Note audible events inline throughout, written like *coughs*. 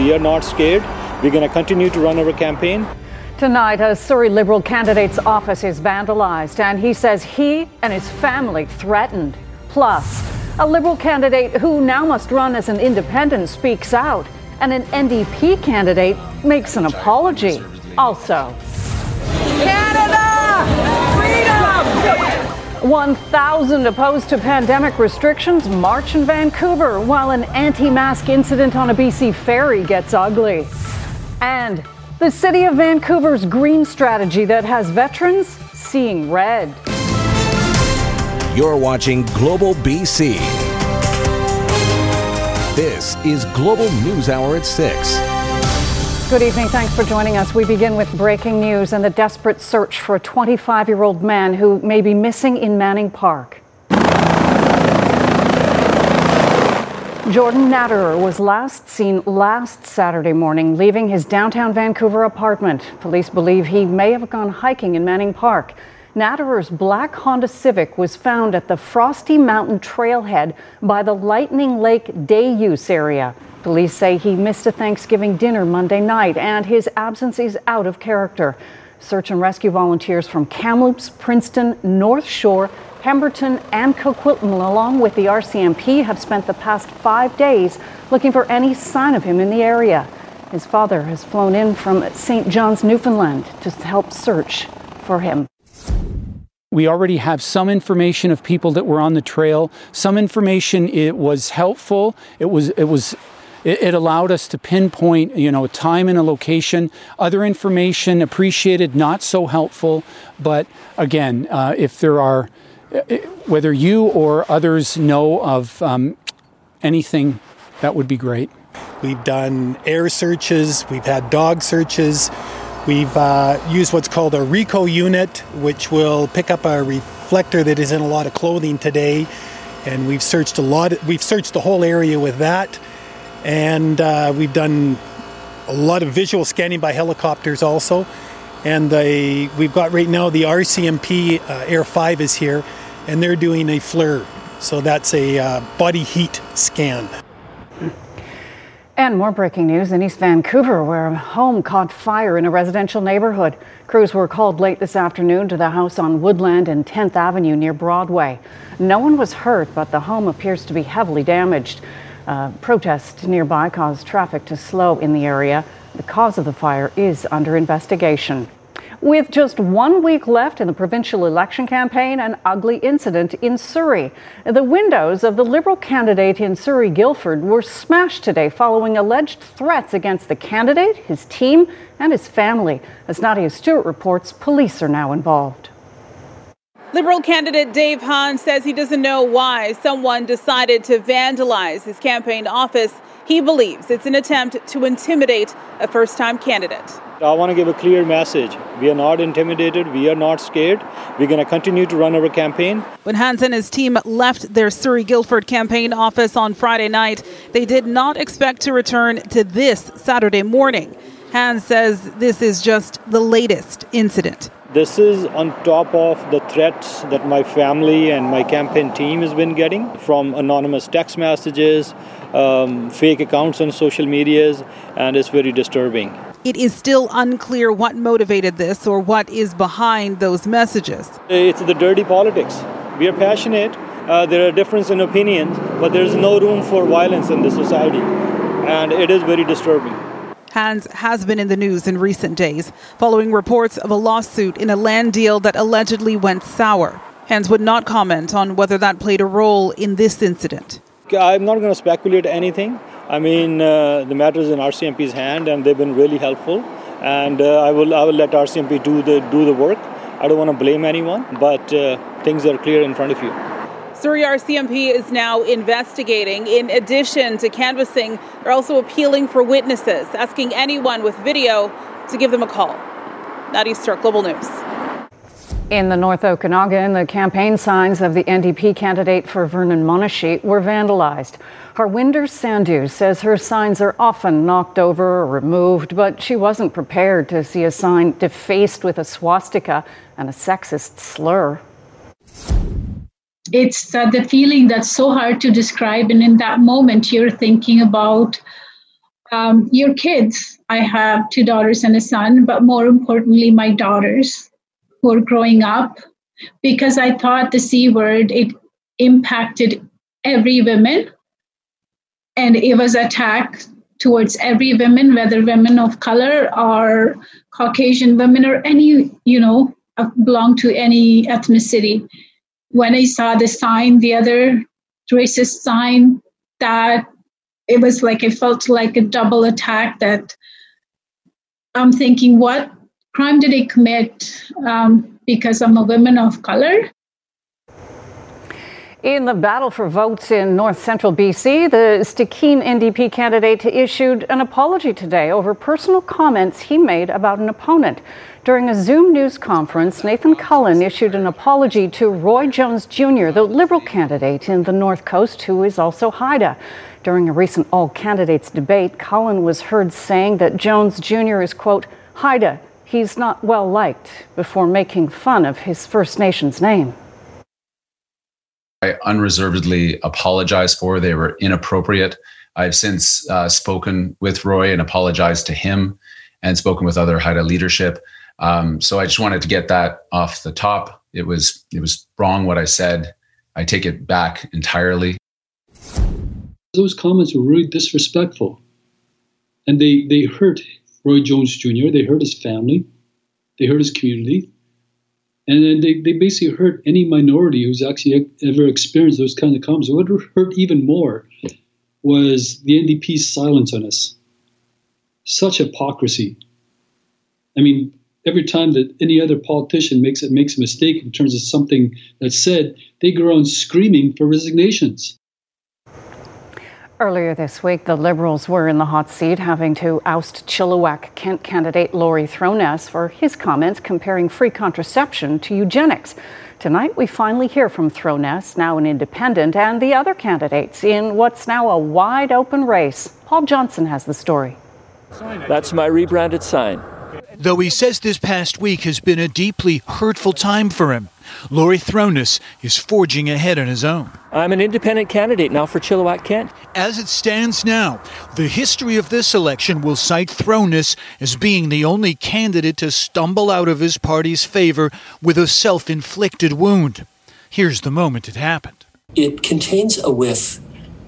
We are not scared. We're going to continue to run our campaign. Tonight, a Surrey Liberal candidate's office is vandalized, and he says he and his family threatened. Plus, a Liberal candidate who now must run as an independent speaks out, and an NDP candidate makes an apology. Also, Canada! Freedom! 1,000 opposed to pandemic restrictions march in Vancouver while an anti mask incident on a BC ferry gets ugly. And the city of Vancouver's green strategy that has veterans seeing red. You're watching Global BC. This is Global News Hour at 6. Good evening. Thanks for joining us. We begin with breaking news and the desperate search for a 25 year old man who may be missing in Manning Park. Jordan Natterer was last seen last Saturday morning leaving his downtown Vancouver apartment. Police believe he may have gone hiking in Manning Park. Natterer's black Honda Civic was found at the Frosty Mountain trailhead by the Lightning Lake day use area. Police say he missed a Thanksgiving dinner Monday night and his absence is out of character. Search and rescue volunteers from Kamloops, Princeton, North Shore, Pemberton and Coquitlam, along with the RCMP, have spent the past five days looking for any sign of him in the area. His father has flown in from St. John's, Newfoundland to help search for him. We already have some information of people that were on the trail. Some information it was helpful. It was it was it, allowed us to pinpoint you know time and a location. Other information appreciated, not so helpful. But again, uh, if there are whether you or others know of um, anything, that would be great. We've done air searches, we've had dog searches, we've uh, used what's called a RECCO unit, which will pick up a reflector that is in a lot of clothing today, and we've searched a lot. We've searched the whole area with that, and uh, we've done a lot of visual scanning by helicopters also. And the, we've got right now the RCMP uh, Air 5 is here, and they're doing a FLIR. So that's a uh, body heat scan. And more breaking news in East Vancouver, where a home caught fire in a residential neighborhood. Crews were called late this afternoon to the house on Woodland and 10th Avenue near Broadway. No one was hurt, but the home appears to be heavily damaged. Uh, protests nearby caused traffic to slow in the area. The cause of the fire is under investigation. With just one week left in the provincial election campaign, an ugly incident in Surrey. The windows of the Liberal candidate in Surrey Guildford were smashed today following alleged threats against the candidate, his team, and his family. As Nadia Stewart reports, police are now involved. Liberal candidate Dave Hans says he doesn't know why someone decided to vandalize his campaign office. He believes it's an attempt to intimidate a first time candidate. I want to give a clear message. We are not intimidated. We are not scared. We're going to continue to run our campaign. When Hans and his team left their Surrey Guildford campaign office on Friday night, they did not expect to return to this Saturday morning. Hans says this is just the latest incident. This is on top of the threats that my family and my campaign team has been getting from anonymous text messages, um, fake accounts on social medias, and it's very disturbing. It is still unclear what motivated this or what is behind those messages. It's the dirty politics. We are passionate. Uh, there are differences in opinions, but there's no room for violence in the society, and it is very disturbing. Hans has been in the news in recent days following reports of a lawsuit in a land deal that allegedly went sour. Hans would not comment on whether that played a role in this incident. I'm not going to speculate anything. I mean, uh, the matter is in RCMP's hand, and they've been really helpful. And uh, I will I will let RCMP do the do the work. I don't want to blame anyone, but uh, things are clear in front of you. Surrey RCMP is now investigating. In addition to canvassing, they're also appealing for witnesses, asking anyone with video to give them a call. Nadia Stewart, Global News. In the North Okanagan, the campaign signs of the NDP candidate for Vernon Monashee were vandalized. Harwinder Sandhu says her signs are often knocked over or removed, but she wasn't prepared to see a sign defaced with a swastika and a sexist slur. It's uh, the feeling that's so hard to describe, and in that moment, you're thinking about um, your kids. I have two daughters and a son, but more importantly, my daughters who are growing up, because I thought the C word it impacted every woman, and it was attack towards every woman, whether women of color or Caucasian women or any you know belong to any ethnicity. When I saw the sign, the other racist sign, that it was like I felt like a double attack that i'm thinking what crime did I commit um, because i'm a woman of color in the battle for votes in north central BC, the Stikine NDP candidate issued an apology today over personal comments he made about an opponent. During a Zoom news conference, Nathan Cullen issued an apology to Roy Jones Jr., the Liberal candidate in the North Coast, who is also Haida. During a recent all candidates debate, Cullen was heard saying that Jones Jr. is, quote, Haida, he's not well liked, before making fun of his First Nations name. I unreservedly apologize for. They were inappropriate. I've since uh, spoken with Roy and apologized to him and spoken with other Haida leadership. Um, so I just wanted to get that off the top. It was it was wrong what I said. I take it back entirely. Those comments were really disrespectful. And they, they hurt Roy Jones Jr., they hurt his family, they hurt his community, and then they, they basically hurt any minority who's actually ever experienced those kind of comments. What hurt even more was the NDP's silence on us. Such hypocrisy. I mean, every time that any other politician makes it makes a mistake in terms of something that's said, they go on screaming for resignations. Earlier this week, the Liberals were in the hot seat, having to oust Chilliwack Kent candidate Laurie Throness for his comments comparing free contraception to eugenics. Tonight, we finally hear from Throness, now an independent, and the other candidates in what's now a wide open race. Paul Johnson has the story. That's my rebranded sign. Though he says this past week has been a deeply hurtful time for him, Laurie Throness is forging ahead on his own. I'm an independent candidate now for Chilliwack Kent. As it stands now, the history of this election will cite Throness as being the only candidate to stumble out of his party's favor with a self inflicted wound. Here's the moment it happened. It contains a whiff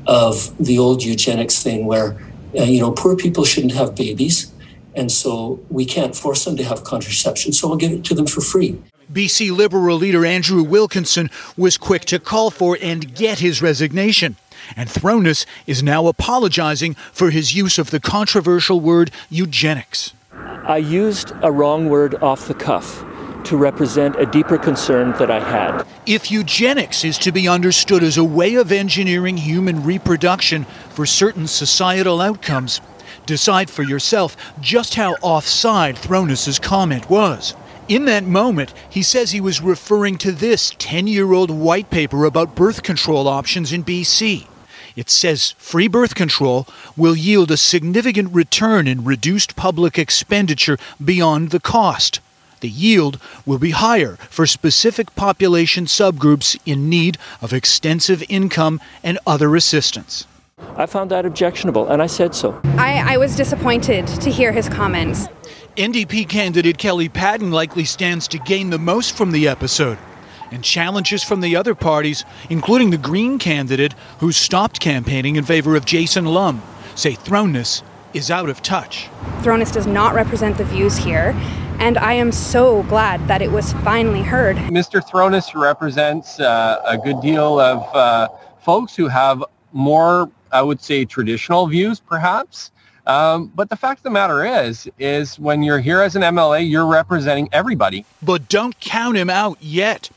of the old eugenics thing where, uh, you know, poor people shouldn't have babies and so we can't force them to have contraception, so I'll give it to them for free. BC Liberal leader Andrew Wilkinson was quick to call for and get his resignation. And Throness is now apologizing for his use of the controversial word eugenics. I used a wrong word off the cuff to represent a deeper concern that I had. If eugenics is to be understood as a way of engineering human reproduction for certain societal outcomes, Decide for yourself just how offside Throness's comment was. In that moment, he says he was referring to this 10 year old white paper about birth control options in BC. It says free birth control will yield a significant return in reduced public expenditure beyond the cost. The yield will be higher for specific population subgroups in need of extensive income and other assistance. I found that objectionable, and I said so. I, I was disappointed to hear his comments. NDP candidate Kelli Paddon likely stands to gain the most from the episode. And challenges from the other parties, including the Green candidate who stopped campaigning in favor of Jason Lum, say Throness is out of touch. Throness does not represent the views here, and I am so glad that it was finally heard. Mr. Throness represents uh, a good deal of uh, folks who have more I would say traditional views, perhaps. Um, but the fact of the matter is, is when you're here as an MLA, you're representing everybody. But don't count him out yet.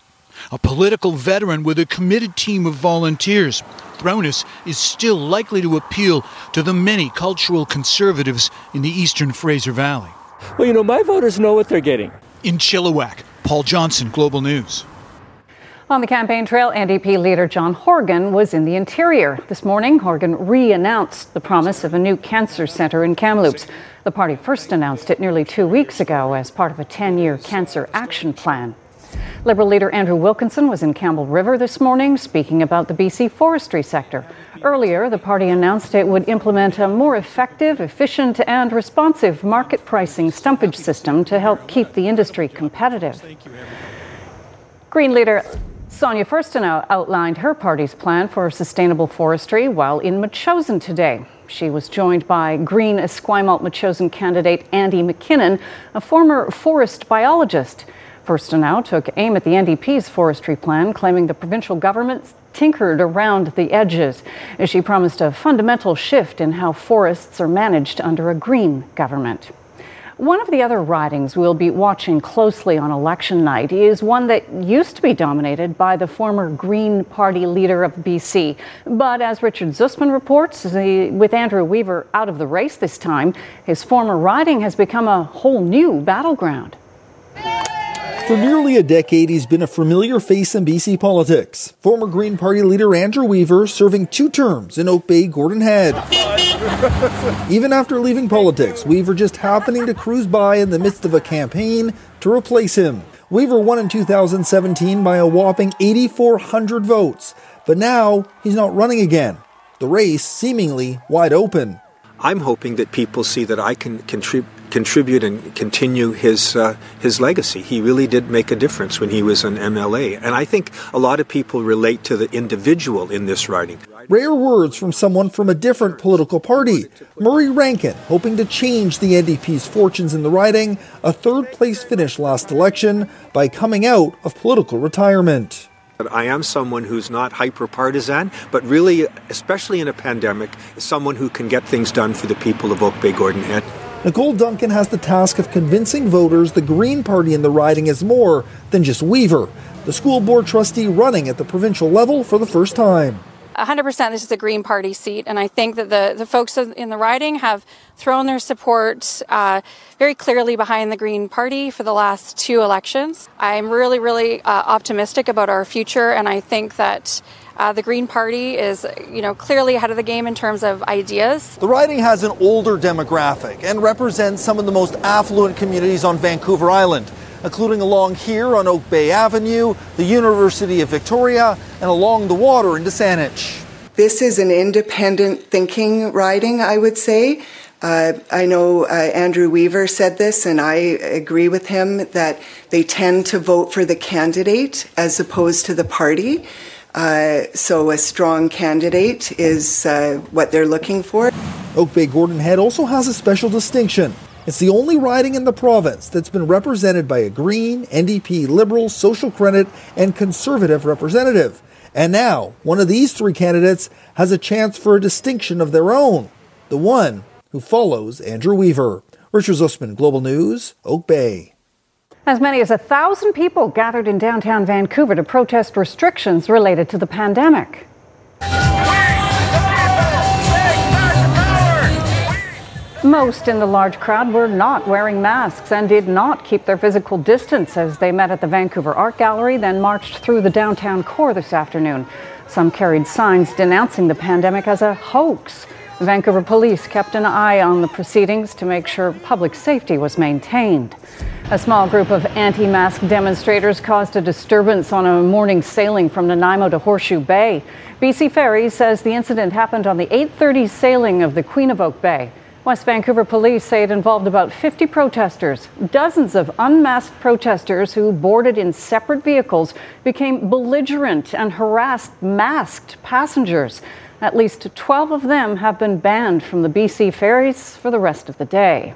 A political veteran with a committed team of volunteers, Throness is still likely to appeal to the many cultural conservatives in the eastern Fraser Valley. Well, you know, my voters know what they're getting. In Chilliwack, Paul Johnson, Global News. On the campaign trail, NDP leader John Horgan was in the interior. This morning, Horgan re announced the promise of a new cancer centre in Kamloops. The party first announced it nearly two weeks ago as part of a 10 year cancer action plan. Liberal leader Andrew Wilkinson was in Campbell River this morning speaking about the BC forestry sector. Earlier, the party announced it would implement a more effective, efficient, and responsive market pricing stumpage system to help keep the industry competitive. Green leader Sonia Furstenau outlined her party's plan for sustainable forestry while in Metchosin today. She was joined by Green Esquimalt Metchosin candidate Andy MacKinnon, a former forest biologist. Furstenau took aim at the NDP's forestry plan, claiming the provincial government tinkered around the edges. She promised a fundamental shift in how forests are managed under a green government. One of the other ridings we'll be watching closely on election night is one that used to be dominated by the former Green Party leader of BC. But as Richard Zussman reports, the, with Andrew Weaver out of the race this time, his former riding has become a whole new battleground. For nearly a decade, he's been a familiar face in BC politics. Former Green Party leader Andrew Weaver serving two terms in Oak Bay, Gordon Head. Even after leaving politics, Weaver just happening to cruise by in the midst of a campaign to replace him. Weaver won in 2017 by a whopping 8,400 votes, but now he's not running again. The race seemingly wide open. I'm hoping that people see that I can contribute contribute and continue his uh, his legacy. He really did make a difference when he was an MLA, and I think a lot of people relate to the individual in this riding. Rare words from someone from a different political party. Murray Rankin, hoping to change the NDP's fortunes in the riding, a third place finish last election by coming out of political retirement. I am someone who's not hyper partisan, but really, especially in a pandemic, someone who can get things done for the people of Oak Bay Gordon Head. Nicole Duncan has the task of convincing voters the Green Party in the riding is more than just Weaver, the school board trustee running at the provincial level for the first time. 100% this is a Green Party seat, and I think that the, the folks in the riding have thrown their support uh, very clearly behind the Green Party for the last two elections. I'm really, really uh, optimistic about our future, and I think that uh, the Green Party is, you know, clearly ahead of the game in terms of ideas. The riding has an older demographic and represents some of the most affluent communities on Vancouver Island, including along here on Oak Bay Avenue, the University of Victoria, and along the water into Saanich. This is an independent thinking riding, I would say. Uh, I know uh, Andrew Weaver said this, and I agree with him that they tend to vote for the candidate as opposed to the party. Uh, so a strong candidate is uh, what they're looking for. Oak Bay Gordon Head also has a special distinction. It's the only riding in the province that's been represented by a Green, NDP, Liberal, Social Credit, and Conservative representative. And now, one of these three candidates has a chance for a distinction of their own the one who follows Andrew Weaver. Richard Zussman, Global News, Oak Bay. As many as a thousand people gathered in downtown Vancouver to protest restrictions related to the pandemic. Most in the large crowd were not wearing masks and did not keep their physical distance as they met at the Vancouver Art Gallery, then marched through the downtown core this afternoon. Some carried signs denouncing the pandemic as a hoax. Vancouver police kept an eye on the proceedings to make sure public safety was maintained. A small group of anti mask demonstrators caused a disturbance on a morning sailing from Nanaimo to Horseshoe Bay. BC Ferries says the incident happened on the 8:30 sailing of the Queen of Oak Bay. West Vancouver police say it involved about 50 protesters. Dozens of unmasked protesters who boarded in separate vehicles became belligerent and harassed masked passengers. At least 12 of them have been banned from the BC ferries for the rest of the day.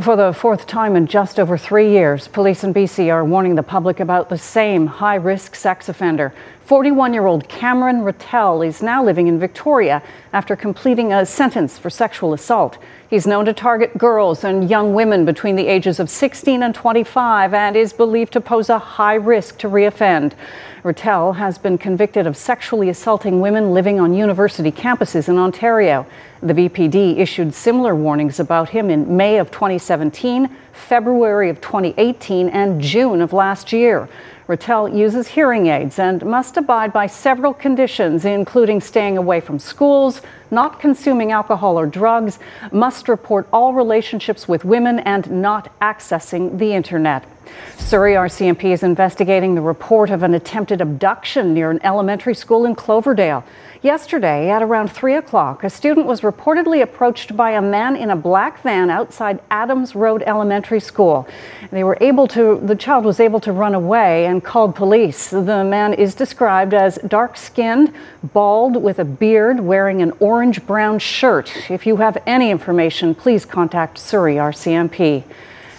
For the fourth time in just over three years, police in BC are warning the public about the same high risk sex offender. 41 year old Cameron Rattel is now living in Victoria after completing a sentence for sexual assault. He's known to target girls and young women between the ages of 16 and 25 and is believed to pose a high risk to reoffend. Rattel has been convicted of sexually assaulting women living on university campuses in Ontario. The VPD issued similar warnings about him in May of 2017, February of 2018, and June of last year. Rattell uses hearing aids and must abide by several conditions, including staying away from schools, not consuming alcohol or drugs, must report all relationships with women, and not accessing the internet. Surrey RCMP is investigating the report of an attempted abduction near an elementary school in Cloverdale. Yesterday, at around 3 o'clock, a student was reportedly approached by a man in a black van outside Adams Road Elementary School. They were able to, the child was able to run away and called police. The man is described as dark skinned, bald, with a beard, wearing an orange brown shirt. If you have any information, please contact Surrey RCMP.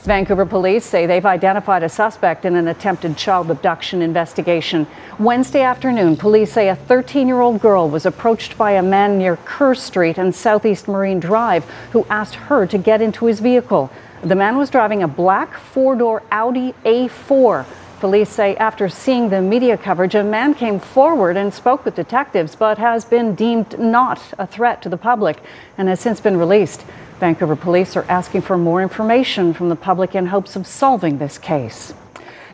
Vancouver police say they've identified a suspect in an attempted child abduction investigation. Wednesday afternoon, police say a 13 year old girl was approached by a man near Kerr Street and Southeast Marine Drive who asked her to get into his vehicle. The man was driving a black four door Audi A4. Police say after seeing the media coverage, a man came forward and spoke with detectives, but has been deemed not a threat to the public and has since been released. Vancouver police are asking for more information from the public in hopes of solving this case.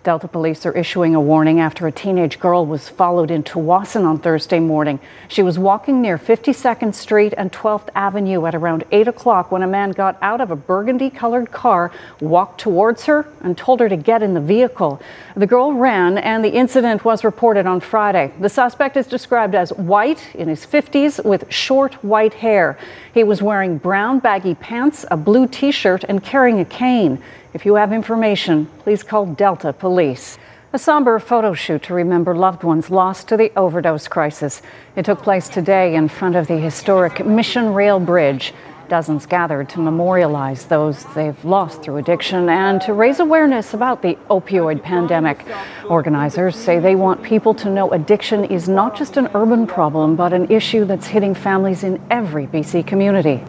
Delta police are issuing a warning after a teenage girl was followed in Tsawwassen on Thursday morning. She was walking near 52nd Street and 12th Avenue at around 8 o'clock when a man got out of a burgundy colored car, walked towards her, and told her to get in the vehicle. The girl ran, and the incident was reported on Friday. The suspect is described as white, in his 50s, with short white hair. He was wearing brown baggy pants, a blue t shirt, and carrying a cane. If you have information, please call Delta Police. A somber photo shoot to remember loved ones lost to the overdose crisis. It took place today in front of the historic Mission Rail Bridge. Dozens gathered to memorialize those they've lost through addiction and to raise awareness about the opioid pandemic. Organizers say they want people to know addiction is not just an urban problem, but an issue that's hitting families in every BC community.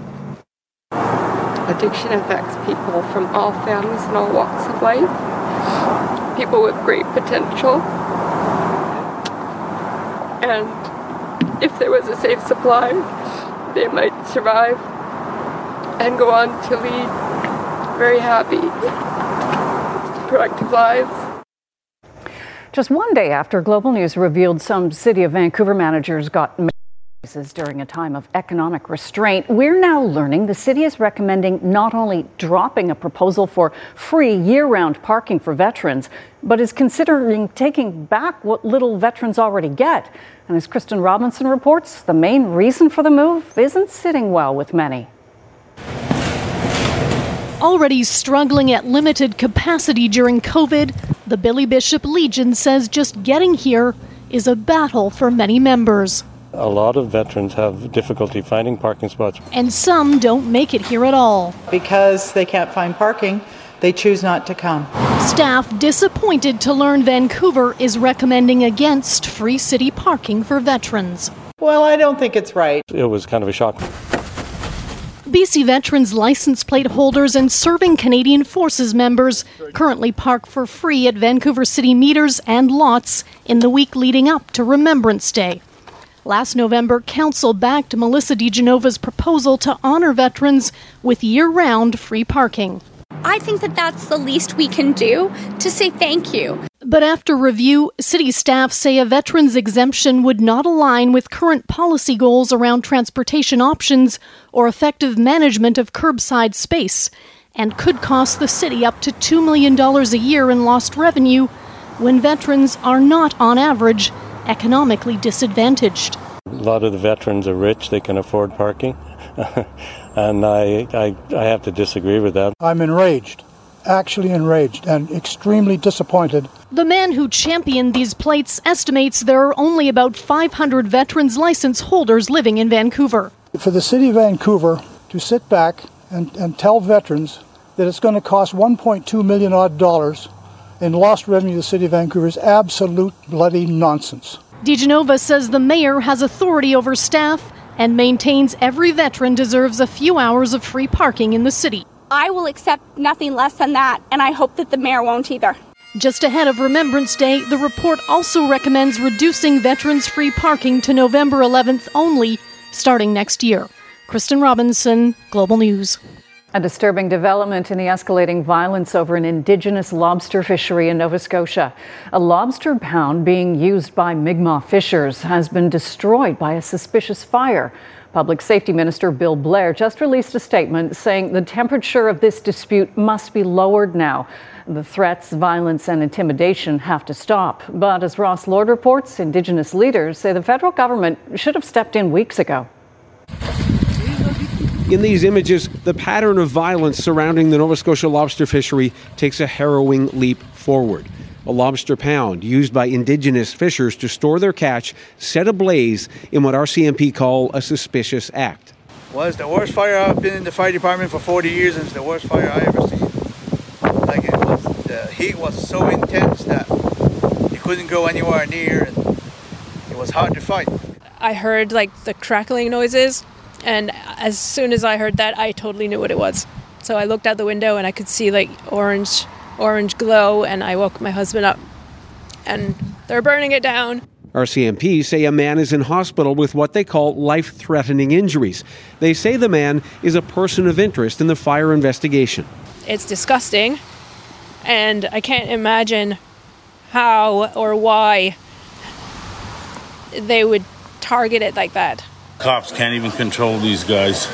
Addiction affects people from all families and all walks of life. People with great potential. And if there was a safe supply, they might survive and go on to lead very happy, productive lives. Just one day after Global News revealed some City of Vancouver managers got during a time of economic restraint, we're now learning the city is recommending not only dropping a proposal for free year round parking for veterans, but is considering taking back what little veterans already get. And as Kristen Robinson reports, the main reason for the move isn't sitting well with many. Already struggling at limited capacity during COVID, the Billy Bishop Legion says just getting here is a battle for many members. A lot of veterans have difficulty finding parking spots. And some don't make it here at all. Because they can't find parking, they choose not to come. Staff disappointed to learn Vancouver is recommending against free city parking for veterans. Well, I don't think it's right. It was kind of a shock. BC Veterans license plate holders and serving Canadian Forces members currently park for free at Vancouver City meters and lots in the week leading up to Remembrance Day. Last November, Council backed Melissa DeGenova's proposal to honor veterans with year round free parking. I think that that's the least we can do to say thank you. But after review, city staff say a veteran's exemption would not align with current policy goals around transportation options or effective management of curbside space and could cost the city up to $2 million a year in lost revenue when veterans are not, on average, economically disadvantaged. A lot of the veterans are rich, they can afford parking. *laughs* and I, I, I have to disagree with that. I'm enraged, actually enraged, and extremely disappointed. The man who championed these plates estimates there are only about 500 veterans license holders living in Vancouver. For the city of Vancouver to sit back and, and tell veterans that it's going to cost 1.2 million odd dollars in lost revenue to the city of Vancouver is absolute bloody nonsense. DeGenova says the mayor has authority over staff and maintains every veteran deserves a few hours of free parking in the city. I will accept nothing less than that, and I hope that the mayor won't either. Just ahead of Remembrance Day, the report also recommends reducing veterans free parking to November 11th only, starting next year. Kristen Robinson, Global News. A disturbing development in the escalating violence over an indigenous lobster fishery in Nova Scotia. A lobster pound being used by Mi'kmaq fishers has been destroyed by a suspicious fire. Public Safety Minister Bill Blair just released a statement saying the temperature of this dispute must be lowered now. The threats, violence, and intimidation have to stop. But as Ross Lord reports, Indigenous leaders say the federal government should have stepped in weeks ago. In these images, the pattern of violence surrounding the Nova Scotia lobster fishery takes a harrowing leap forward. A lobster pound used by Indigenous fishers to store their catch set ablaze in what RCMP call a suspicious act. Was the worst fire I've been in the fire department for 40 years, and it's the worst fire I ever seen. Like it was, the heat was so intense that you couldn't go anywhere near, and it was hard to fight. I heard like the crackling noises, and as soon as I heard that, I totally knew what it was. So I looked out the window and I could see like orange, orange glow, and I woke my husband up, and they're burning it down. RCMP say a man is in hospital with what they call life threatening injuries. They say the man is a person of interest in the fire investigation. It's disgusting, and I can't imagine how or why they would target it like that. Cops can't even control these guys,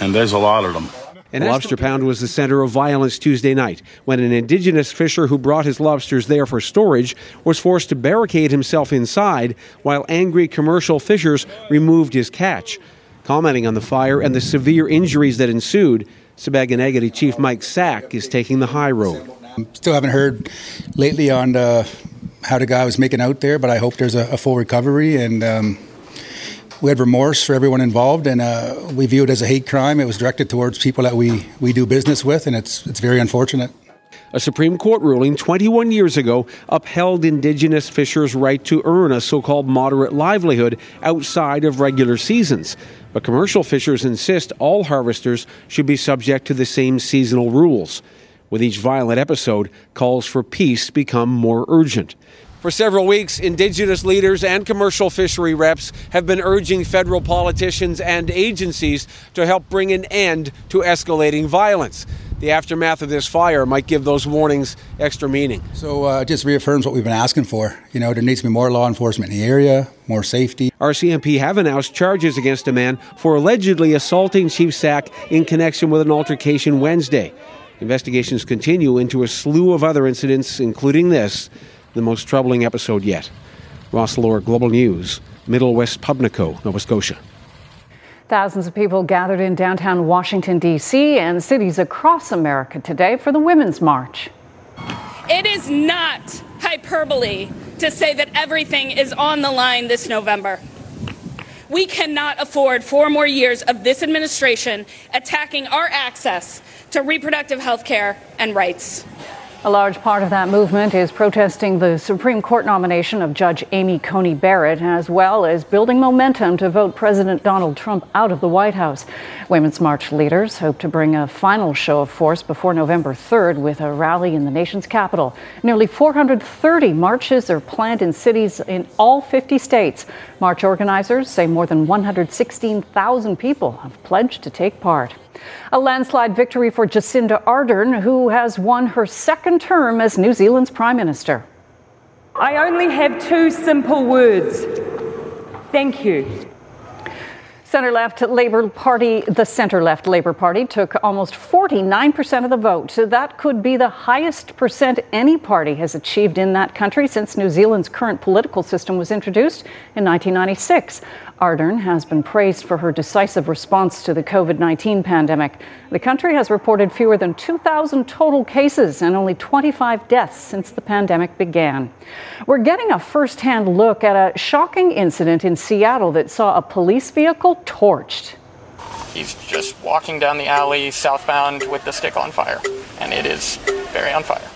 and there's a lot of them. The lobster pound was the center of violence Tuesday night when an indigenous fisher who brought his lobsters there for storage was forced to barricade himself inside while angry commercial fishers removed his catch. Commenting on the fire and the severe injuries that ensued, Sipekne'katik Chief Mike Sack is taking the high road. Still haven't heard lately on uh, how the guy was making out there, but I hope there's a, a full recovery and. Um, we had remorse for everyone involved, and uh, we view it as a hate crime. It was directed towards people that we, we do business with, and it's it's very unfortunate. A Supreme Court ruling 21 years ago upheld Indigenous fishers' right to earn a so called moderate livelihood outside of regular seasons. But commercial fishers insist all harvesters should be subject to the same seasonal rules. With each violent episode, calls for peace become more urgent. For several weeks, Indigenous leaders and commercial fishery reps have been urging federal politicians and agencies to help bring an end to escalating violence. The aftermath of this fire might give those warnings extra meaning. So uh, it just reaffirms what we've been asking for. You know, there needs to be more law enforcement in the area, more safety. RCMP have announced charges against a man for allegedly assaulting Chief Sack in connection with an altercation Wednesday. Investigations continue into a slew of other incidents, including this the most troubling episode yet. Ross Lord, Global News, Middle West Pubnico, Nova Scotia. Thousands of people gathered in downtown Washington, D.C., and cities across America today for the Women's March. It is not hyperbole to say that everything is on the line this November. We cannot afford four more years of this administration attacking our access to reproductive health care and rights. A large part of that movement is protesting the Supreme Court nomination of Judge Amy Coney Barrett, as well as building momentum to vote President Donald Trump out of the White House. Women's March leaders hope to bring a final show of force before November 3rd with a rally in the nation's capital. Nearly 430 marches are planned in cities in all 50 states. March organizers say more than 116,000 people have pledged to take part. A landslide victory for Jacinda Ardern, who has won her second term as New Zealand's Prime Minister. I only have two simple words thank you. Center left Labour Party, the center left Labour Party took almost 49% of the vote. So That could be the highest percent any party has achieved in that country since New Zealand's current political system was introduced in 1996. Ardern has been praised for her decisive response to the COVID 19 pandemic. The country has reported fewer than 2,000 total cases and only 25 deaths since the pandemic began. We're getting a first hand look at a shocking incident in Seattle that saw a police vehicle torched. He's just walking down the alley southbound with the stick on fire, and it is very on fire.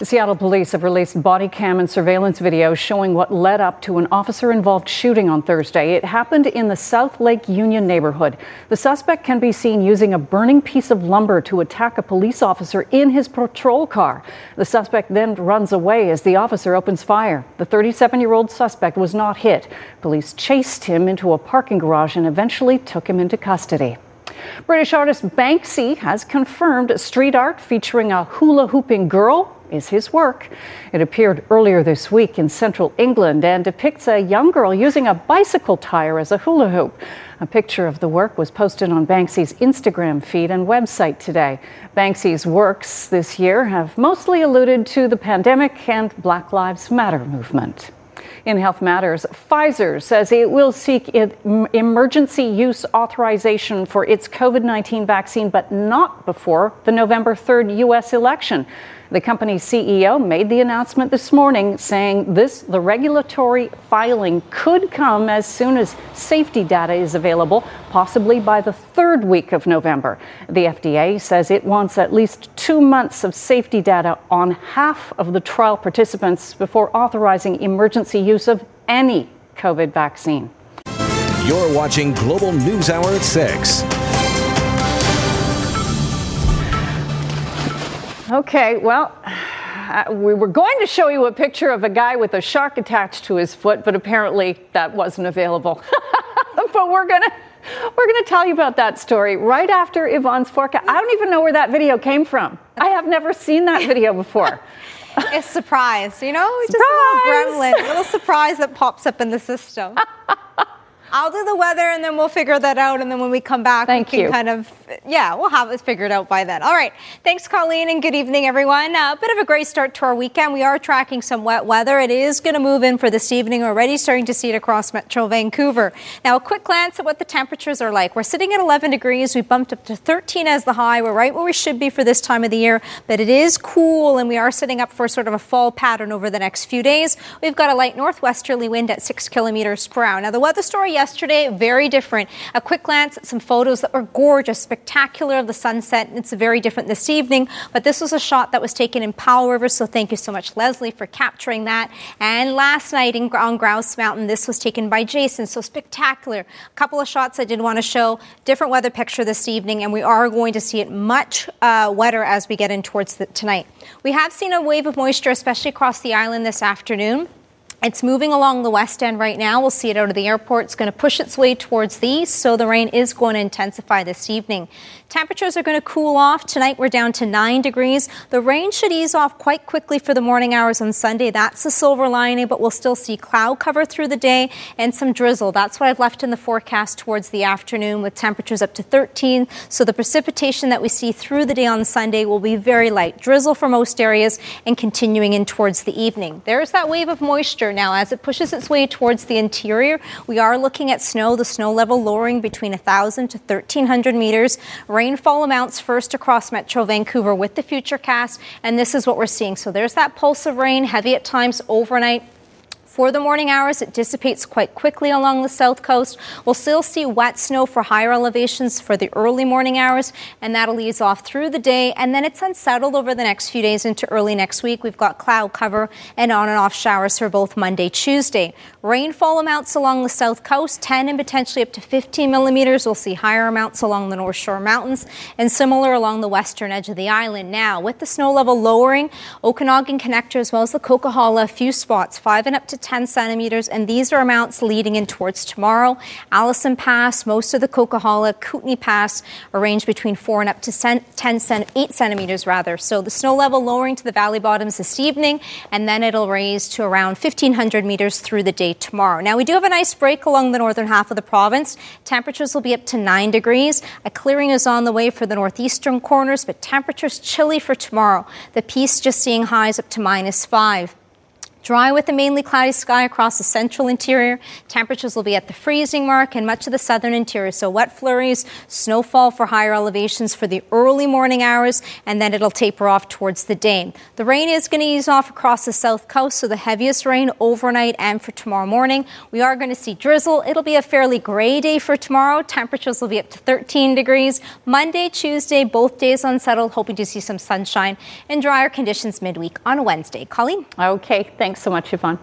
The Seattle police have released body cam and surveillance video showing what led up to an officer involved shooting on Thursday. It happened in the South Lake Union neighborhood. The suspect can be seen using a burning piece of lumber to attack a police officer in his patrol car. The suspect then runs away as the officer opens fire. The 37 year old suspect was not hit. Police chased him into a parking garage and eventually took him into custody. British artist Banksy has confirmed street art featuring a hula hooping girl is his work. It appeared earlier this week in central England and depicts a young girl using a bicycle tire as a hula hoop. A picture of the work was posted on Banksy's Instagram feed and website today. Banksy's works this year have mostly alluded to the pandemic and Black Lives Matter movement. In Health Matters, Pfizer says it will seek emergency use authorization for its COVID 19 vaccine, but not before the November 3rd U.S. election. The company's CEO made the announcement this morning saying this the regulatory filing could come as soon as safety data is available, possibly by the third week of November. The FDA says it wants at least 2 months of safety data on half of the trial participants before authorizing emergency use of any COVID vaccine. You're watching Global News Hour at 6. Okay, well, uh, we were going to show you a picture of a guy with a shark attached to his foot, but apparently that wasn't available. *laughs* but we're going to. We're going to tell you about that story right after Yvonne's forecast. I don't even know where that video came from. I have never seen that video before. *laughs* It's a surprise, you know, surprise. just a little gremlin, a little surprise that pops up in the system. *laughs* I'll do the weather and then we'll figure that out. And then when we come back, Thank we can you. kind of, yeah, we'll have it figured out by then. All right. Thanks, Colleen, and good evening, everyone. A bit of a great start to our weekend. We are tracking some wet weather. It is going to move in for this evening. We're already starting to see it across Metro Vancouver. Now, a quick glance at what the temperatures are like. We're sitting at 11 degrees. We bumped up to 13 as the high. We're right where we should be for this time of the year, but it is cool and we are setting up for sort of a fall pattern over the next few days. We've got a light northwesterly wind at 6 kilometers per hour. Now, the weather story yesterday, very different. A quick glance some photos that were gorgeous, spectacular of the sunset. It's very different this evening, but this was a shot that was taken in Powell River, so thank you so much, Leslie, for capturing that. And last night in, on Grouse Mountain, this was taken by Jason, so spectacular. A couple of shots I did want to show. Different weather picture this evening, and we are going to see it much uh, wetter as we get in towards the, tonight. We have seen a wave of moisture, especially across the island this afternoon. It's moving along the west end right now. We'll see it out of the airport. It's going to push its way towards the east, so the rain is going to intensify this evening. Temperatures are going to cool off. Tonight we're down to 9 degrees. The rain should ease off quite quickly for the morning hours on Sunday. That's the silver lining, but we'll still see cloud cover through the day and some drizzle. That's what I've left in the forecast towards the afternoon with temperatures up to 13. So the precipitation that we see through the day on Sunday will be very light. Drizzle for most areas and continuing in towards the evening. There's that wave of moisture now as it pushes its way towards the interior. We are looking at snow, the snow level lowering between 1,000 to 1,300 meters rainfall amounts first across Metro Vancouver with the Futurecast, and this is what we're seeing. So there's that pulse of rain, heavy at times overnight for the morning hours, it dissipates quite quickly along the south coast. We'll still see wet snow for higher elevations for the early morning hours, and that'll ease off through the day. And then it's unsettled over the next few days into early next week. We've got cloud cover and on and off showers for both Monday, Tuesday. Rainfall amounts along the south coast, 10 and potentially up to 15 millimeters. We'll see higher amounts along the North Shore Mountains and similar along the western edge of the island. Now, with the snow level lowering, Okanagan Connector as well as the Coquihalla, a few spots, 5 and up to 10 centimeters, and these are amounts leading in towards tomorrow. Allison Pass, most of the Coquihalla, Kootenay Pass are ranged between 4 and up to 10 cent, 8 centimeters rather. So the snow level lowering to the valley bottoms this evening, and then it'll raise to around 1,500 meters through the day tomorrow. Now we do have a nice break along the northern half of the province. Temperatures will be up to 9 degrees. A clearing is on the way for the northeastern corners, but temperatures chilly for tomorrow. The Peace just seeing highs up to minus 5. Dry with a mainly cloudy sky across the central interior. Temperatures will be at the freezing mark in much of the southern interior. So wet flurries, snowfall for higher elevations for the early morning hours, and then it'll taper off towards the day. The rain is going to ease off across the south coast, so the heaviest rain overnight and for tomorrow morning. We are going to see drizzle. It'll be a fairly gray day for tomorrow. Temperatures will be up to 13 degrees. Monday, Tuesday, both days unsettled, hoping to see some sunshine and drier conditions midweek on Wednesday. Colleen? Okay, thanks. Thanks so much, Yvonne.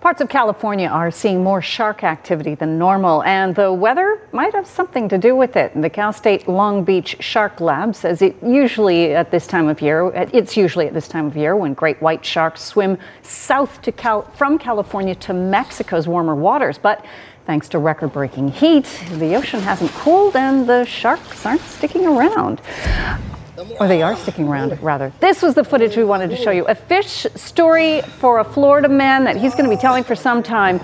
Parts of California are seeing more shark activity than normal, and the weather might have something to do with it. The Cal State Long Beach Shark Lab says it usually at this time of year, it's usually at this time of year when great white sharks swim south to Cal, from California to Mexico's warmer waters. But thanks to record breaking heat, the ocean hasn't cooled and the sharks aren't sticking around. Or they are sticking around, rather. This was the footage we wanted to show you. A fish story for a Florida man that he's going to be telling for some time.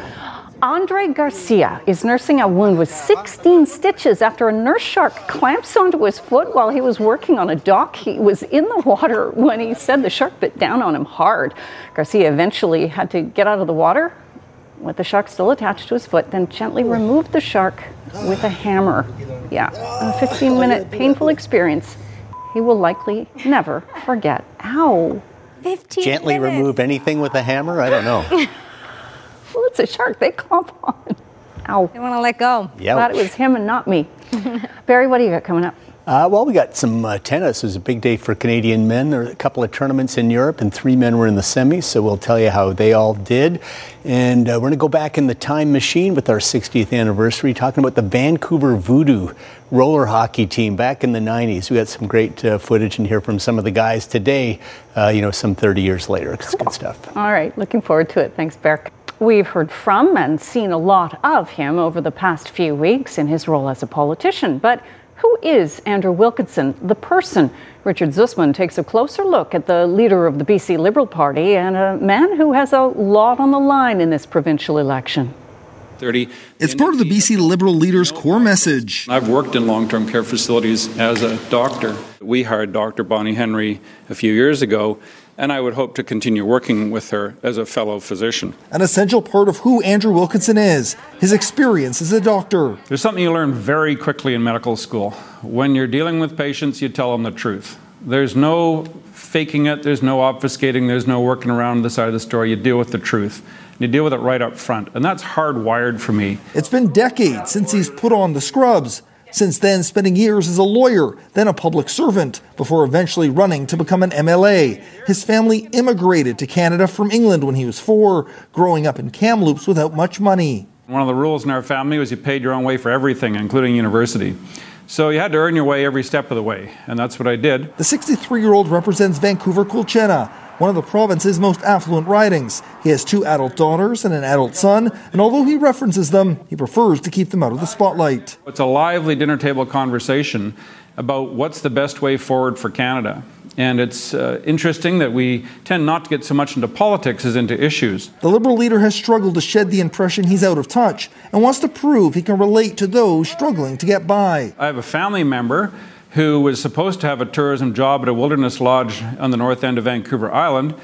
Andre Garcia is nursing a wound with 16 stitches after a nurse shark clamps onto his foot while he was working on a dock. He was in the water when he said the shark bit down on him hard. Garcia eventually had to get out of the water with the shark still attached to his foot, then gently removed the shark with a hammer. Yeah, a 15 minute painful experience he will likely never forget. Ow. 15 Gently minutes. remove anything with a hammer? I don't know. *laughs* Well, it's a shark. They clomp on. Ow. They want to let go. Yowch. Glad it was him and not me. Barry, what do you got coming up? Uh, well, we got some uh, tennis. It was a big day for Canadian men. There were a couple of tournaments in Europe, and three men were in the semis, so we'll tell you how they all did. And uh, we're going to go back in the time machine with our 60th anniversary, talking about the Vancouver Voodoo roller hockey team back in the 90s. We got some great uh, footage and hear from some of the guys today, uh, you know, some 30 years later. It's good stuff. All right, looking forward to it. Thanks, Bear. We've heard from and seen a lot of him over the past few weeks in his role as a politician. But who is Andrew Wilkinson, the person? Richard Zussman takes a closer look at the leader of the BC Liberal Party and a man who has a lot on the line in this provincial election. 30. It's part of the BC Liberal leader's core message. I've worked in long term care facilities as a doctor. We hired Dr. Bonnie Henry a few years ago, and I would hope to continue working with her as a fellow physician. An essential part of who Andrew Wilkinson is, his experience as a doctor. There's something you learn very quickly in medical school. When you're dealing with patients, you tell them the truth. There's no faking it, there's no obfuscating, there's no working around the side of the story. You deal with the truth. You deal with it right up front. And that's hardwired for me. It's been decades since he's put on the scrubs. Since then, spending years as a lawyer, then a public servant, before eventually running to become an MLA. His family immigrated to Canada from England when he was four, growing up in Kamloops without much money. One of the rules in our family was you paid your own way for everything, including university. So you had to earn your way every step of the way, and that's what I did. The 63 year old represents Vancouver Quilchena, one of the province's most affluent ridings. He has two adult daughters and an adult son, and although he references them, he prefers to keep them out of the spotlight. It's a lively dinner table conversation about what's the best way forward for Canada. And it's uh, interesting that we tend not to get so much into politics as into issues. The Liberal leader has struggled to shed the impression he's out of touch and wants to prove he can relate to those struggling to get by. I have a family member who was supposed to have a tourism job at a wilderness lodge on the north end of Vancouver Island.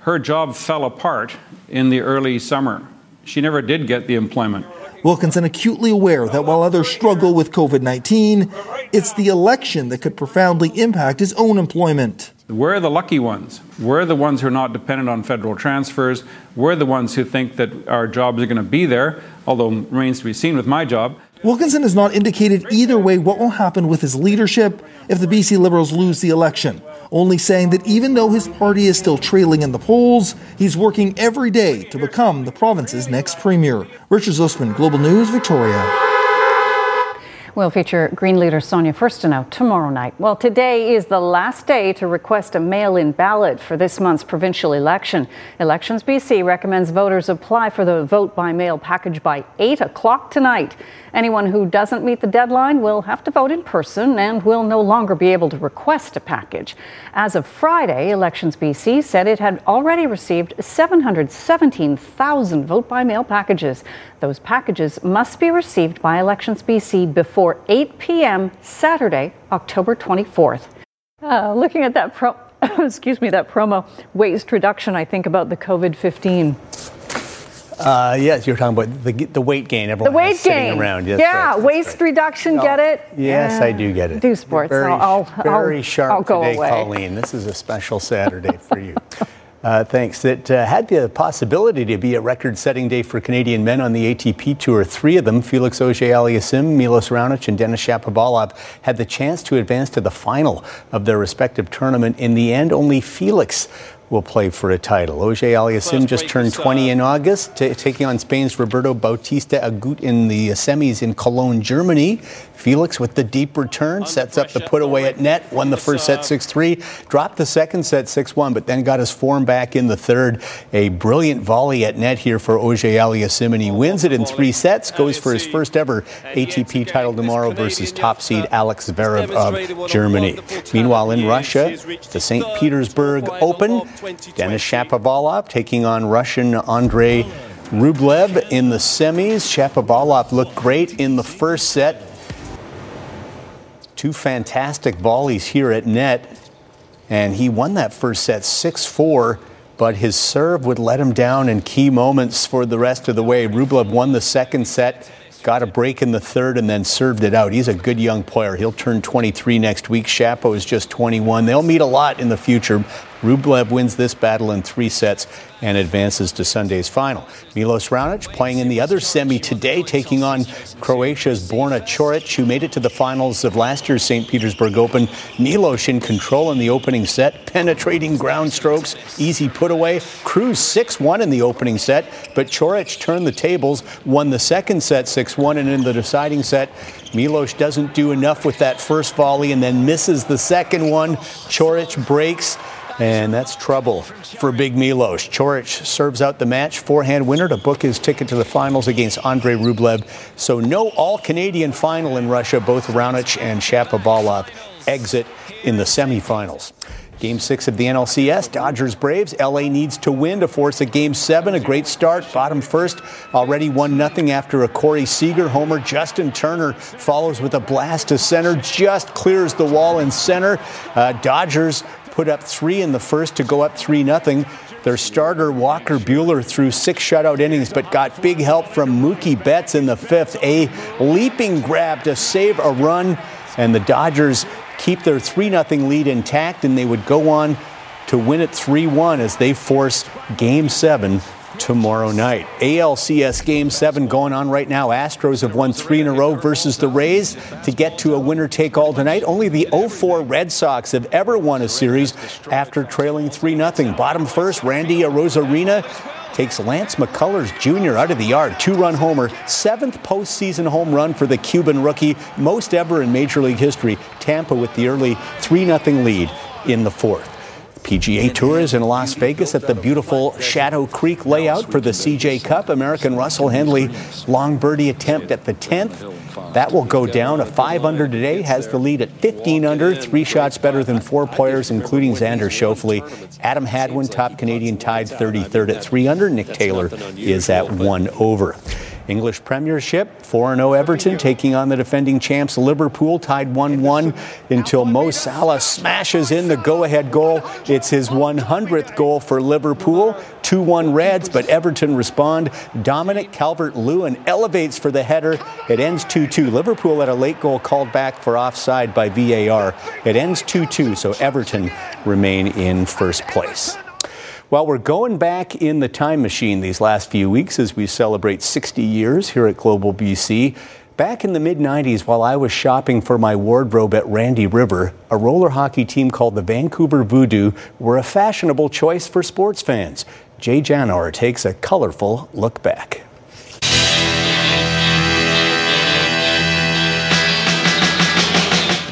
Her job fell apart in the early summer. She never did get the employment. Wilkinson acutely aware that while others struggle with COVID 19, it's the election that could profoundly impact his own employment. We're the lucky ones. We're the ones who are not dependent on federal transfers. We're the ones who think that our jobs are going to be there, although remains to be seen with my job. Wilkinson has not indicated either way what will happen with his leadership if the BC Liberals lose the election, only saying that even though his party is still trailing in the polls, he's working every day to become the province's next premier. Richard Zussman, Global News, Victoria. We'll feature Green leader Sonia Furstenau tomorrow night. Well, today is the last day to request a mail in ballot for this month's provincial election. Elections BC recommends voters apply for the vote by mail package by 8 o'clock tonight. Anyone who doesn't meet the deadline will have to vote in person and will no longer be able to request a package. As of Friday, Elections BC said it had already received 717,000 vote by mail packages. Those packages must be received by Elections BC before 8 p.m. Saturday, October 24th. Uh, looking at that pro, *coughs* excuse me, that promo waste reduction, I think about the COVID 15. Uh, yes, you're talking about the, the weight gain. Everyone The weight sitting gain. around. Yes, yeah, right. waste reduction. Get it? Yes, Yeah. I do get it. Do sports. Very, I'll, I'll, very I'll, sharp I'll go today, away. Colleen. This is a special Saturday for you. *laughs* Uh, thanks. That uh, had the possibility to be a record-setting day for Canadian men on the ATP Tour. Three of them, Felix Auger-Aliassime, Milos Raonic, and Denis Shapovalov, had the chance to advance to the final of their respective tournament. In the end, only Felix will play for a title. Auger-Aliassime just turned 20 in August, t- taking on Spain's Roberto Bautista Agut in the semis in Cologne, Germany. Felix with the deep return sets up the put away at net, won the first set 6 3, dropped the second set 6 1, but then got his form back in the third. A brilliant volley at net here for Auger-Aliassime, and he wins it in three sets, goes for his first ever ATP title tomorrow versus top seed Alex Zverev of Germany. Meanwhile, in Russia, the St. Petersburg Open, Denis Shapovalov taking on Russian Andrei Rublev in the semis. Shapovalov looked great in the first set. Two fantastic volleys here at net. And he won that first set 6 4, but his serve would let him down in key moments for the rest of the way. Rublev won the second set, got a break in the third, and then served it out. He's a good young player. He'll turn 23 next week. Shapo is just 21. They'll meet a lot in the future. Rublev wins this battle in three sets and advances to Sunday's final. Milos Raonic playing in the other semi today, taking on Croatia's Borna Coric, who made it to the finals of last year's St. Petersburg Open. Milos in control in the opening set, penetrating ground strokes, easy put away. Cruz 6 1 in the opening set, but Coric turned the tables, won the second set 6 1, and in the deciding set, Milos doesn't do enough with that first volley and then misses the second one. Coric breaks. And that's trouble for Big Milos. Coric serves out the match, forehand winner to book his ticket to the finals against Andrei Rublev. So no all-Canadian final in Russia. Both Raonic and Shapovalov exit in the semifinals. Game six of the NLCS, Dodgers Braves. LA needs to win to force a game seven. A great start. Bottom first, already 1 0 after a Corey Seager homer. Justin Turner follows with a blast to center, just clears the wall in center. Uh, Dodgers put up three in the first to go up 3 0. Their starter, Walker Buehler, threw six shutout innings, but got big help from Mookie Betts in the fifth. A leaping grab to save a run, and the Dodgers keep their 3 0 lead intact, and they would go on to win it 3 1 as they force game seven tomorrow night. ALCS Game 7 going on right now. Astros have won three in a row versus the Rays to get to a winner take all tonight. Only the 04 Red Sox have ever won a series after trailing 3 0. Bottom first, Randy Arozarena takes Lance McCullers Jr. out of the yard. Two run homer, seventh postseason home run for the Cuban rookie, most ever in Major League history. Tampa with the early 3 0 lead in the fourth. PGA Tour is in Las Vegas at the beautiful Shadow Creek layout for the CJ Cup. American Russell Henley long birdie attempt at the 10th. That will go down. A 5 under today has the lead at 15 under, three shots better than four players, including Xander Schauffele. Adam Hadwin, top Canadian, tied 33rd at 3 under. Nick Taylor is at 1 over. English Premiership, 4 0 Everton taking on the defending champs Liverpool, tied 1 1 until Mo Salah smashes in the go ahead goal. It's his 100th goal for Liverpool. 2 1 Reds, but Everton respond. Dominic Calvert Lewin elevates for the header. It ends 2 2. Liverpool had a late goal called back for offside by VAR. It ends 2 2, so Everton remain in first place. Well, we're going back in the time machine these last few weeks as we celebrate 60 years here at Global BC. Back in the mid 90s, while I was shopping for my wardrobe at Randy River, a roller hockey team called the Vancouver Voodoo were a fashionable choice for sports fans. Jay Janower takes a colorful look back.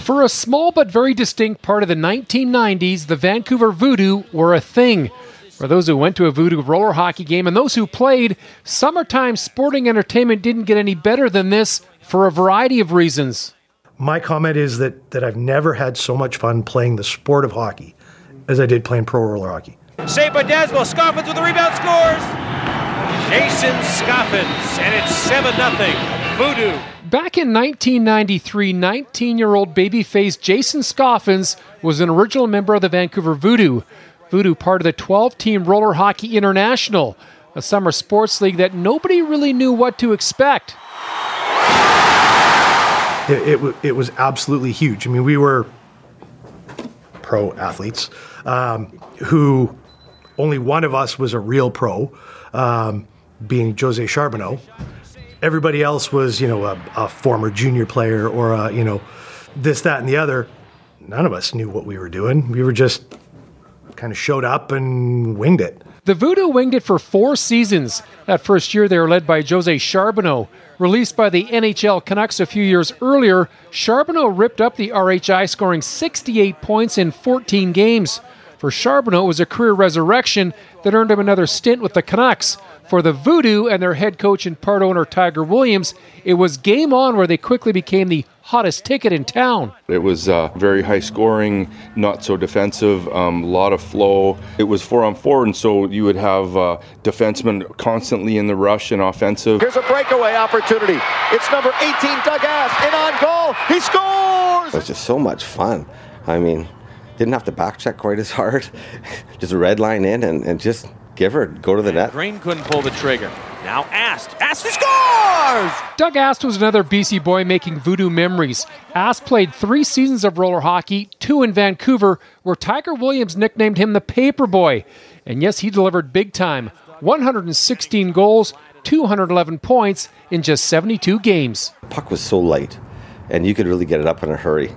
For a small but very distinct part of the 1990s, the Vancouver Voodoo were a thing. For those who went to a voodoo roller hockey game and those who played, summertime sporting entertainment didn't get any better than this for a variety of reasons. My comment is that, that I've never had so much fun playing the sport of hockey as I did playing pro roller hockey. Saved by Daswell. Scoffins with the rebound scores. Jason Scoffins, and it's 7 0. Voodoo. Back in 1993, 19 year old babyface Jason Scoffins was an original member of the Vancouver Voodoo. Voodoo part of the 12 team Roller Hockey International, a summer sports league that nobody really knew what to expect. It, it, it was absolutely huge. I mean, we were pro athletes um, who only one of us was a real pro, um, being Jose Charbonneau. Everybody else was, you know, a, a former junior player or, a, you know, this, that, and the other. None of us knew what we were doing. We were just kind of showed up and winged it. The Voodoo winged it for four seasons. That first year, they were led by Jose Charbonneau. Released by the NHL Canucks a few years earlier, Charbonneau ripped up the RHI, scoring 68 points in 14 games. For Charbonneau, it was a career resurrection that earned him another stint with the Canucks. For the Voodoo and their head coach and part owner Tiger Williams, it was game on where they quickly became the hottest ticket in town. It was uh, very high scoring, not so defensive, a um, lot of flow. It was four on four, and so you would have uh, defensemen constantly in the rush and offensive. Here's a breakaway opportunity. It's number 18, Doug Ast, in on goal. He scores! It was just so much fun. I mean, didn't have to back check quite as hard. *laughs* just a red line in and, and just give her, go to the net. Green couldn't pull the trigger. Now Ast. Ast scores! Doug Ast was another BC boy making voodoo memories. Ast played three seasons of roller hockey, two in Vancouver, where Tiger Williams nicknamed him the Paper Boy. And yes, he delivered big time 116 goals, 211 points in just 72 games. The puck was so light, and you could really get it up in a hurry.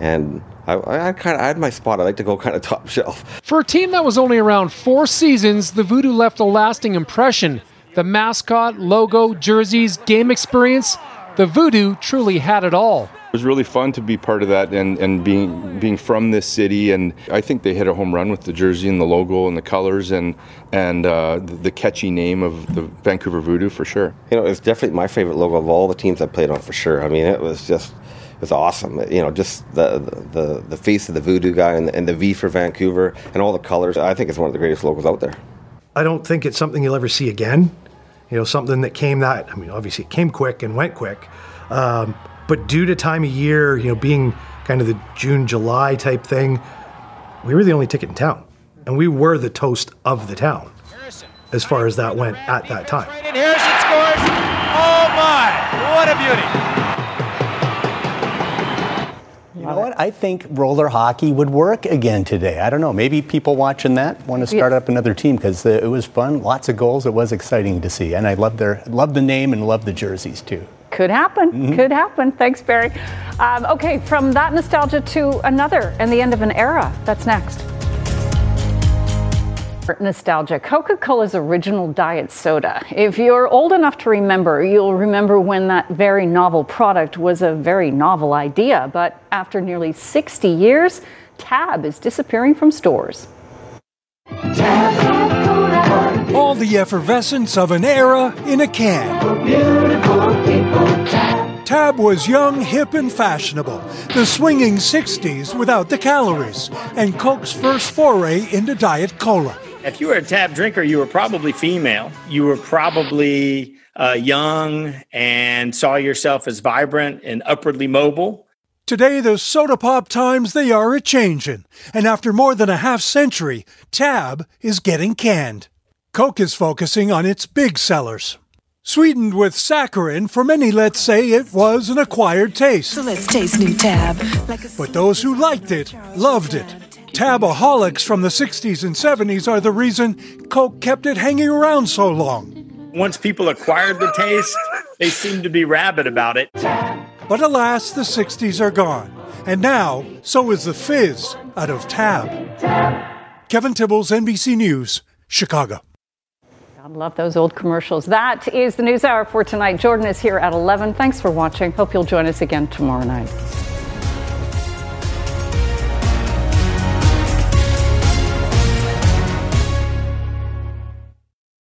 And I, I kind of I had my spot. I like to go kind of top *laughs* shelf. For a team that was only around four seasons, the Voodoo left a lasting impression. The mascot, logo, jerseys, game experience, the Voodoo truly had it all. It was really fun to be part of that and, and being being from this city and I think they hit a home run with the jersey and the logo and the colors and and uh, the, the catchy name of the Vancouver Voodoo for sure. You know, it's definitely my favorite logo of all the teams I played on for sure. I mean, it was just was awesome. You know, just the the, the face of the voodoo guy and the, and the V for Vancouver and all the colors. I think it's one of the greatest logos out there. I don't think it's something you'll ever see again. You know, something that came that I mean, obviously it came quick and went quick, um, but due to time of year, you know, being kind of the June July type thing, we were the only ticket in town, and we were the toast of the town as far as that went at that time. And Harrison scores. Oh my! What a beauty! What? I think roller hockey would work again today. I don't know. Maybe people watching that want to start up another team because it was fun. Lots of goals. It was exciting to see, and I love their love the name and love the jerseys too. Could happen. Mhm. Could happen. Thanks, Barry. Um, okay, from that nostalgia to another and the end of an era. That's next. Nostalgia. Coca Cola's original diet soda. If you're old enough to remember, you'll remember when that very novel product was a very novel idea. But after nearly 60 years, Tab is disappearing from stores. All the effervescence of an era in a can. Tab was young, hip, and fashionable. The swinging 60s without the calories. And Coke's first foray into Diet Cola. If you were a tab drinker, you were probably female. You were probably uh, young and saw yourself as vibrant and upwardly mobile. Today, the soda pop times they are a changin', and after more than a half century, Tab is getting canned. Coke is focusing on its big sellers. Sweetened with saccharin, for many, let's say it was an acquired taste. So let's taste new Tab. But those who liked it loved it. Tabaholics from the 60s and 70s are the reason Coke kept it hanging around so long. Once people acquired the taste, they seemed to be rabid about it. But alas, the 60s are gone. And now, so is the fizz out of Tab. Kevin Tibbles, NBC News, Chicago. God love those old commercials. That is the news hour for tonight. Jordan is here at 11. Thanks for watching. Hope you'll join us again tomorrow night.